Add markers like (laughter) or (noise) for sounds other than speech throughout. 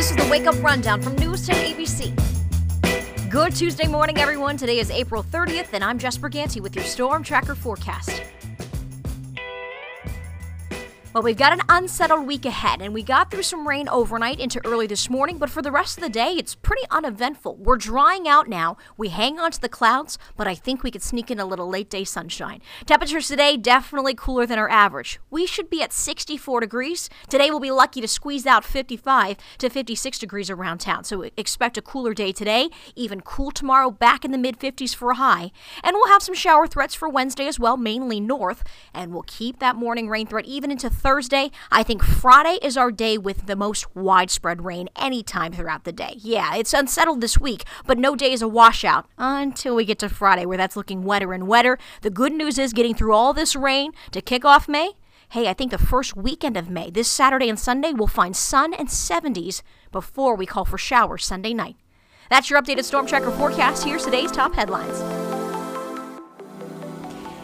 This is the Wake Up Rundown from News 10 ABC. Good Tuesday morning, everyone. Today is April 30th, and I'm Jess Berganti with your Storm Tracker forecast. Well, we've got an unsettled week ahead, and we got through some rain overnight into early this morning, but for the rest of the day, it's pretty uneventful. We're drying out now. We hang on to the clouds, but I think we could sneak in a little late day sunshine. Temperatures today definitely cooler than our average. We should be at 64 degrees. Today, we'll be lucky to squeeze out 55 to 56 degrees around town, so expect a cooler day today, even cool tomorrow, back in the mid 50s for a high. And we'll have some shower threats for Wednesday as well, mainly north, and we'll keep that morning rain threat even into Thursday. I think Friday is our day with the most widespread rain anytime throughout the day. Yeah, it's unsettled this week, but no day is a washout until we get to Friday, where that's looking wetter and wetter. The good news is getting through all this rain to kick off May. Hey, I think the first weekend of May, this Saturday and Sunday, we'll find sun and 70s before we call for showers Sunday night. That's your updated Storm Tracker forecast. Here's today's top headlines.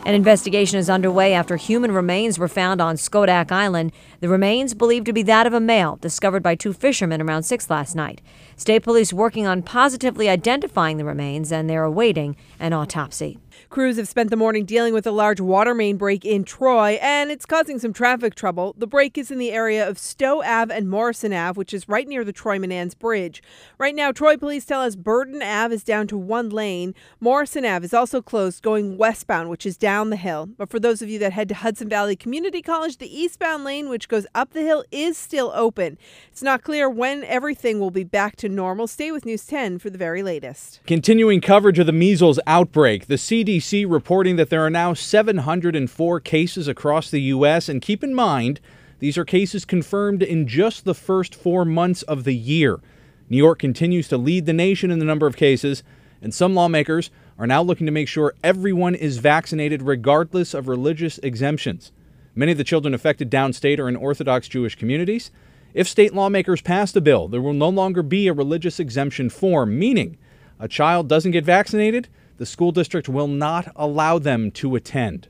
An investigation is underway after human remains were found on Schodack Island. The remains believed to be that of a male, discovered by two fishermen around 6 last night. State police working on positively identifying the remains and they're awaiting an autopsy. Crews have spent the morning dealing with a large water main break in Troy, and it's causing some traffic trouble. The break is in the area of Stowe Ave and Morrison Ave, which is right near the Troy Menands Bridge. Right now, Troy police tell us Burton Ave is down to one lane. Morrison Ave is also closed going westbound, which is down the hill. But for those of you that head to Hudson Valley Community College, the eastbound lane, which goes up the hill, is still open. It's not clear when everything will be back to normal. Stay with News 10 for the very latest. Continuing coverage of the measles outbreak, the CDC reporting that there are now 704 cases across the U.S. And keep in mind, these are cases confirmed in just the first four months of the year. New York continues to lead the nation in the number of cases, and some lawmakers are now looking to make sure everyone is vaccinated regardless of religious exemptions. Many of the children affected downstate are in Orthodox Jewish communities. If state lawmakers pass the bill, there will no longer be a religious exemption form, meaning a child doesn't get vaccinated, the school district will not allow them to attend.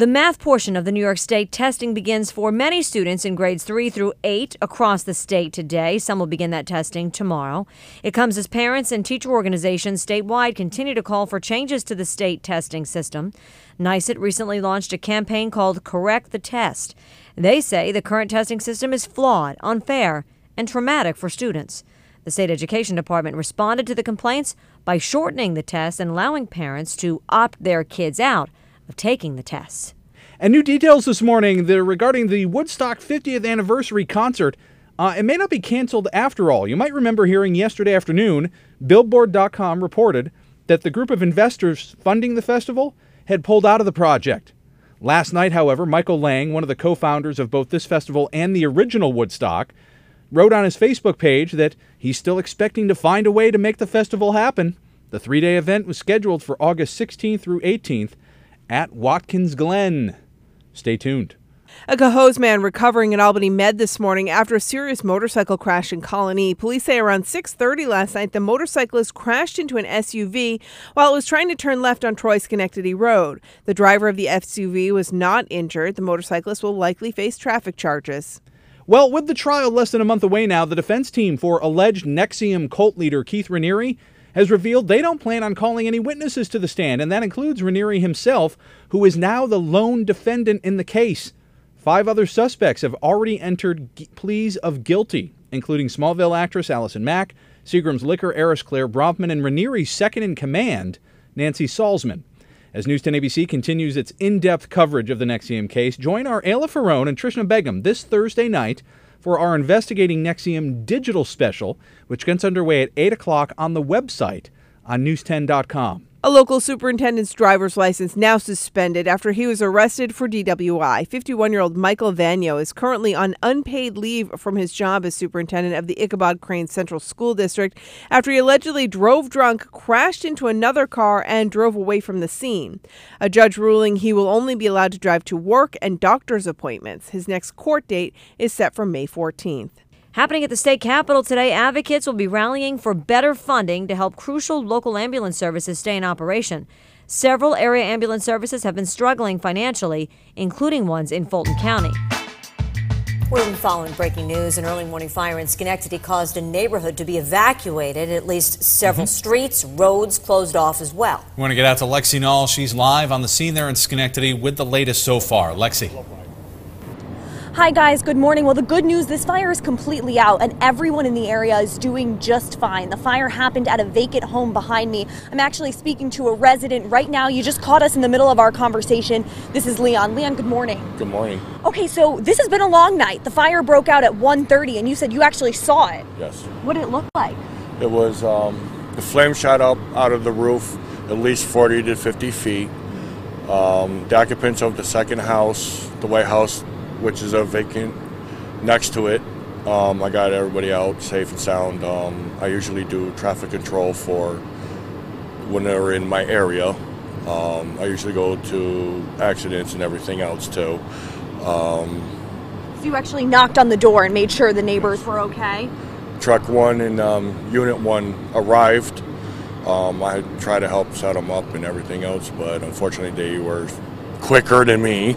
The math portion of the New York State testing begins for many students in grades 3 through 8 across the state today. Some will begin that testing tomorrow. It comes as parents and teacher organizations statewide continue to call for changes to the state testing system. NYSUT recently launched a campaign called Correct the Test. They say the current testing system is flawed, unfair, and traumatic for students. The state education department responded to the complaints by shortening the test and allowing parents to opt their kids out of taking the tests. And new details this morning regarding the Woodstock 50th anniversary concert. Uh, it may not be canceled after all. You might remember hearing yesterday afternoon, Billboard.com reported that the group of investors funding the festival had pulled out of the project. Last night, however, Michael Lang, one of the co founders of both this festival and the original Woodstock, wrote on his Facebook page that he's still expecting to find a way to make the festival happen. The three day event was scheduled for August 16th through 18th at Watkins Glen. Stay tuned. A Cohoes man recovering at Albany Med this morning after a serious motorcycle crash in Colonie. Police say around 6:30 last night the motorcyclist crashed into an SUV while it was trying to turn left on Troy Schenectady Road. The driver of the SUV was not injured. The motorcyclist will likely face traffic charges. Well, with the trial less than a month away now, the defense team for alleged NXIVM cult leader Keith Raniere has revealed they don't plan on calling any witnesses to the stand, and that includes Raniere himself, who is now the lone defendant in the case. Five other suspects have already entered pleas of guilty, including Smallville actress Allison Mack, Seagram's liquor heiress Clare Bronfman, and Raniere's second in command, Nancy Salzman. As News 10 ABC continues its in depth coverage of the NXIVM case, join our Ayla Ferrone and Trishna Begum this Thursday night for our Investigating NXIVM digital special, which gets underway at 8 o'clock on the website on news10.com. A local superintendent's driver's license now suspended after he was arrested for DWI. 51 year old Michael Vanyo is currently on unpaid leave from his job as superintendent of the Ichabod Crane Central School District after he allegedly drove drunk, crashed into another car, and drove away from the scene. A judge ruling he will only be allowed to drive to work and doctor's appointments. His next court date is set for May 14th. Happening at the state capitol today, advocates will be rallying for better funding to help crucial local ambulance services stay in operation. Several area ambulance services have been struggling financially, including ones in Fulton County. We've been following breaking news. An early morning fire in Schenectady caused a neighborhood to be evacuated. At least several mm-hmm. streets, roads closed off as well. We want to get out to Lexi Nall. She's live on the scene there in Schenectady with the latest so far. Lexi. Hi, guys. Good morning. Well, the good news this fire is completely out, and everyone in the area is doing just fine. The fire happened at a vacant home behind me. I'm actually speaking to a resident right now. You just caught us in the middle of our conversation. This is Leon. Leon, good morning. Good morning. Okay, so this has been a long night. The fire broke out at 1:30, and you said you actually saw it. Yes. What did it look like? It was um, the flame shot up out of the roof at least 40 to 50 feet. Um, the occupants of the second house, the White House, which is a vacant next to it. Um, I got everybody out safe and sound. Um, I usually do traffic control for when they're in my area. Um, I usually go to accidents and everything else too. Um, so you actually knocked on the door and made sure the neighbors were okay? Truck one and um, unit one arrived. Um, I tried to help set them up and everything else, but unfortunately they were quicker than me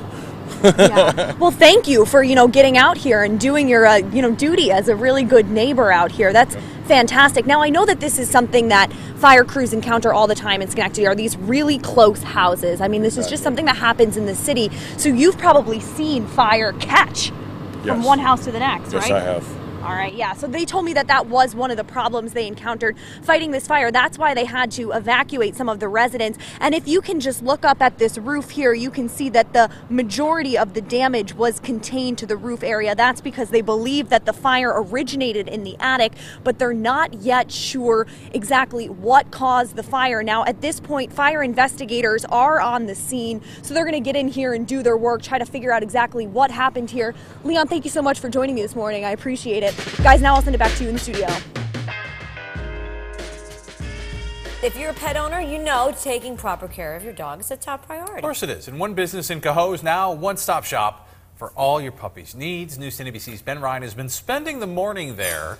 yeah. Well, thank you for you know getting out here and doing your uh, you know duty as a really good neighbor out here. That's fantastic. Now I know that this is something that fire crews encounter all the time in Schenectady. Are these really close houses? I mean, this is just something that happens in the city. So you've probably seen fire catch yes. from one house to the next, yes, right? Yes, I have. All right, yeah. So they told me that that was one of the problems they encountered fighting this fire. That's why they had to evacuate some of the residents. And if you can just look up at this roof here, you can see that the majority of the damage was contained to the roof area. That's because they believe that the fire originated in the attic, but they're not yet sure exactly what caused the fire. Now, at this point, fire investigators are on the scene, so they're going to get in here and do their work, try to figure out exactly what happened here. Leon, thank you so much for joining me this morning. I appreciate it. Guys, now I'll send it back to you in the studio. If you're a pet owner, you know taking proper care of your dog is a top priority. Of course it is. And one business in Cohoes now, one stop shop for all your puppy's needs. News 10 ABC's Ben Ryan has been spending the morning there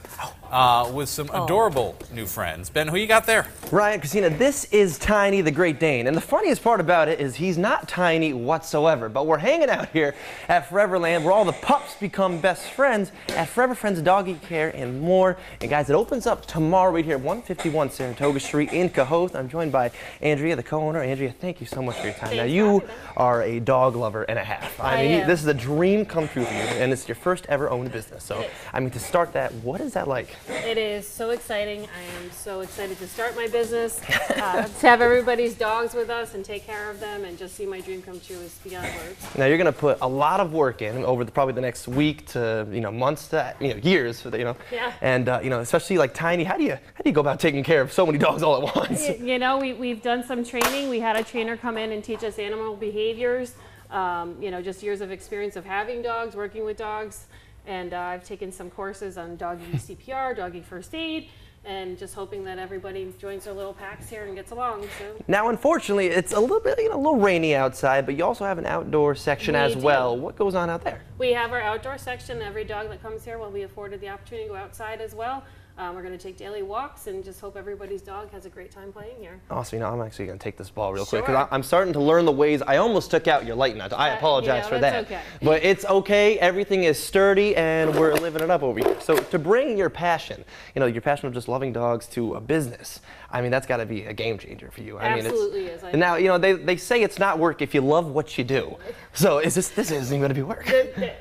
uh, with some oh. adorable new friends. Ben, who you got there? Ryan, Christina, this is Tiny the Great Dane. And the funniest part about it is he's not tiny whatsoever. But we're hanging out here at Foreverland where all the pups become best friends at Forever Friends Doggy Care and more. And guys, it opens up tomorrow right here at 151 Saratoga Street in Cohoes. I'm joined by Andrea, the co-owner. Andrea, thank you so much for your time. Thanks now, you are a dog lover and a half. I, I mean, this is a dream come true for you, and it's your first ever owned business. So, I mean, to start that, what is that like? It is so exciting. I am so excited to start my business, uh, to have everybody's dogs with us and take care of them, and just see my dream come true is beyond words. Now, you're going to put a lot of work in over the, probably the next week to you know months to you know years, you know. Yeah. And uh, you know, especially like Tiny, how do you how do you go about taking care of so many dogs all at once? You, you know, we we've done some training. We had a trainer come in and teach us animal behaviors um, you know, just years of experience of having dogs, working with dogs, and uh, I've taken some courses on doggy (laughs) CPR, doggy first aid, and just hoping that everybody joins their little packs here and gets along. So. Now, unfortunately, it's a little bit, you know, a little rainy outside, but you also have an outdoor section we as do. well. What goes on out there? We have our outdoor section. Every dog that comes here will be afforded the opportunity to go outside as well. Um, we're going to take daily walks and just hope everybody's dog has a great time playing here. Awesome. You know, I'm actually going to take this ball real sure. quick because I'm starting to learn the ways. I almost took out your light nut. I uh, apologize you know, for that. Okay. But it's okay. Everything is sturdy and we're living it up over here. So to bring your passion, you know, your passion of just loving dogs to a business, I mean, that's got to be a game changer for you. I Absolutely mean, is. And now, you know, they, they say it's not work if you love what you do. So is this, this isn't going to be work.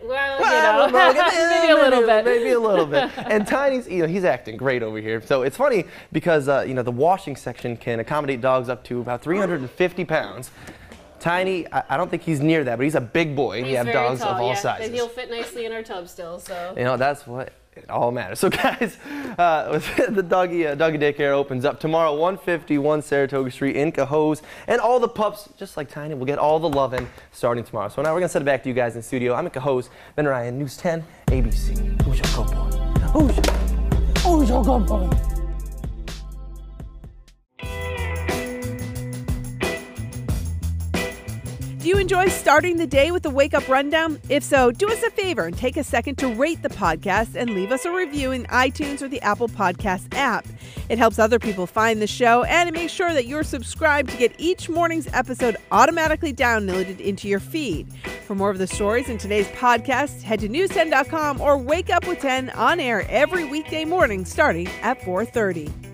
Well, well, you know, maybe a (laughs) little bit. Maybe a little bit. (laughs) And Tiny's, you know, he's acting great over here. So it's funny because, uh, you know, the washing section can accommodate dogs up to about 350 pounds. Tiny, I, I, don't think he's near that, but he's a big boy, and he's we have dogs tall, of all yeah. sizes. And he'll fit nicely in our tub still, so. You know, that's what it all matters. (laughs) So, guys, uh, (laughs) the doggy uh, doggy daycare opens up tomorrow, 151 Saratoga Street in Cohoes, and all the pups, just like Tiny, will get all the loving starting tomorrow. So now we're gonna send it back to you guys in the studio. I'm at Cohoes, Ben Ryan, News 10, ABC. Who's your good boy? Who's your, Do you enjoy starting the day with a wake up rundown? If so, do us a favor and take a second to rate the podcast and leave us a review in iTunes or the Apple Podcast app. It helps other people find the show and it makes sure that you're subscribed to get each morning's episode automatically downloaded into your feed. For more of the stories in today's podcast, head to news10.com or wake up with 10 on air every weekday morning starting at 4:30.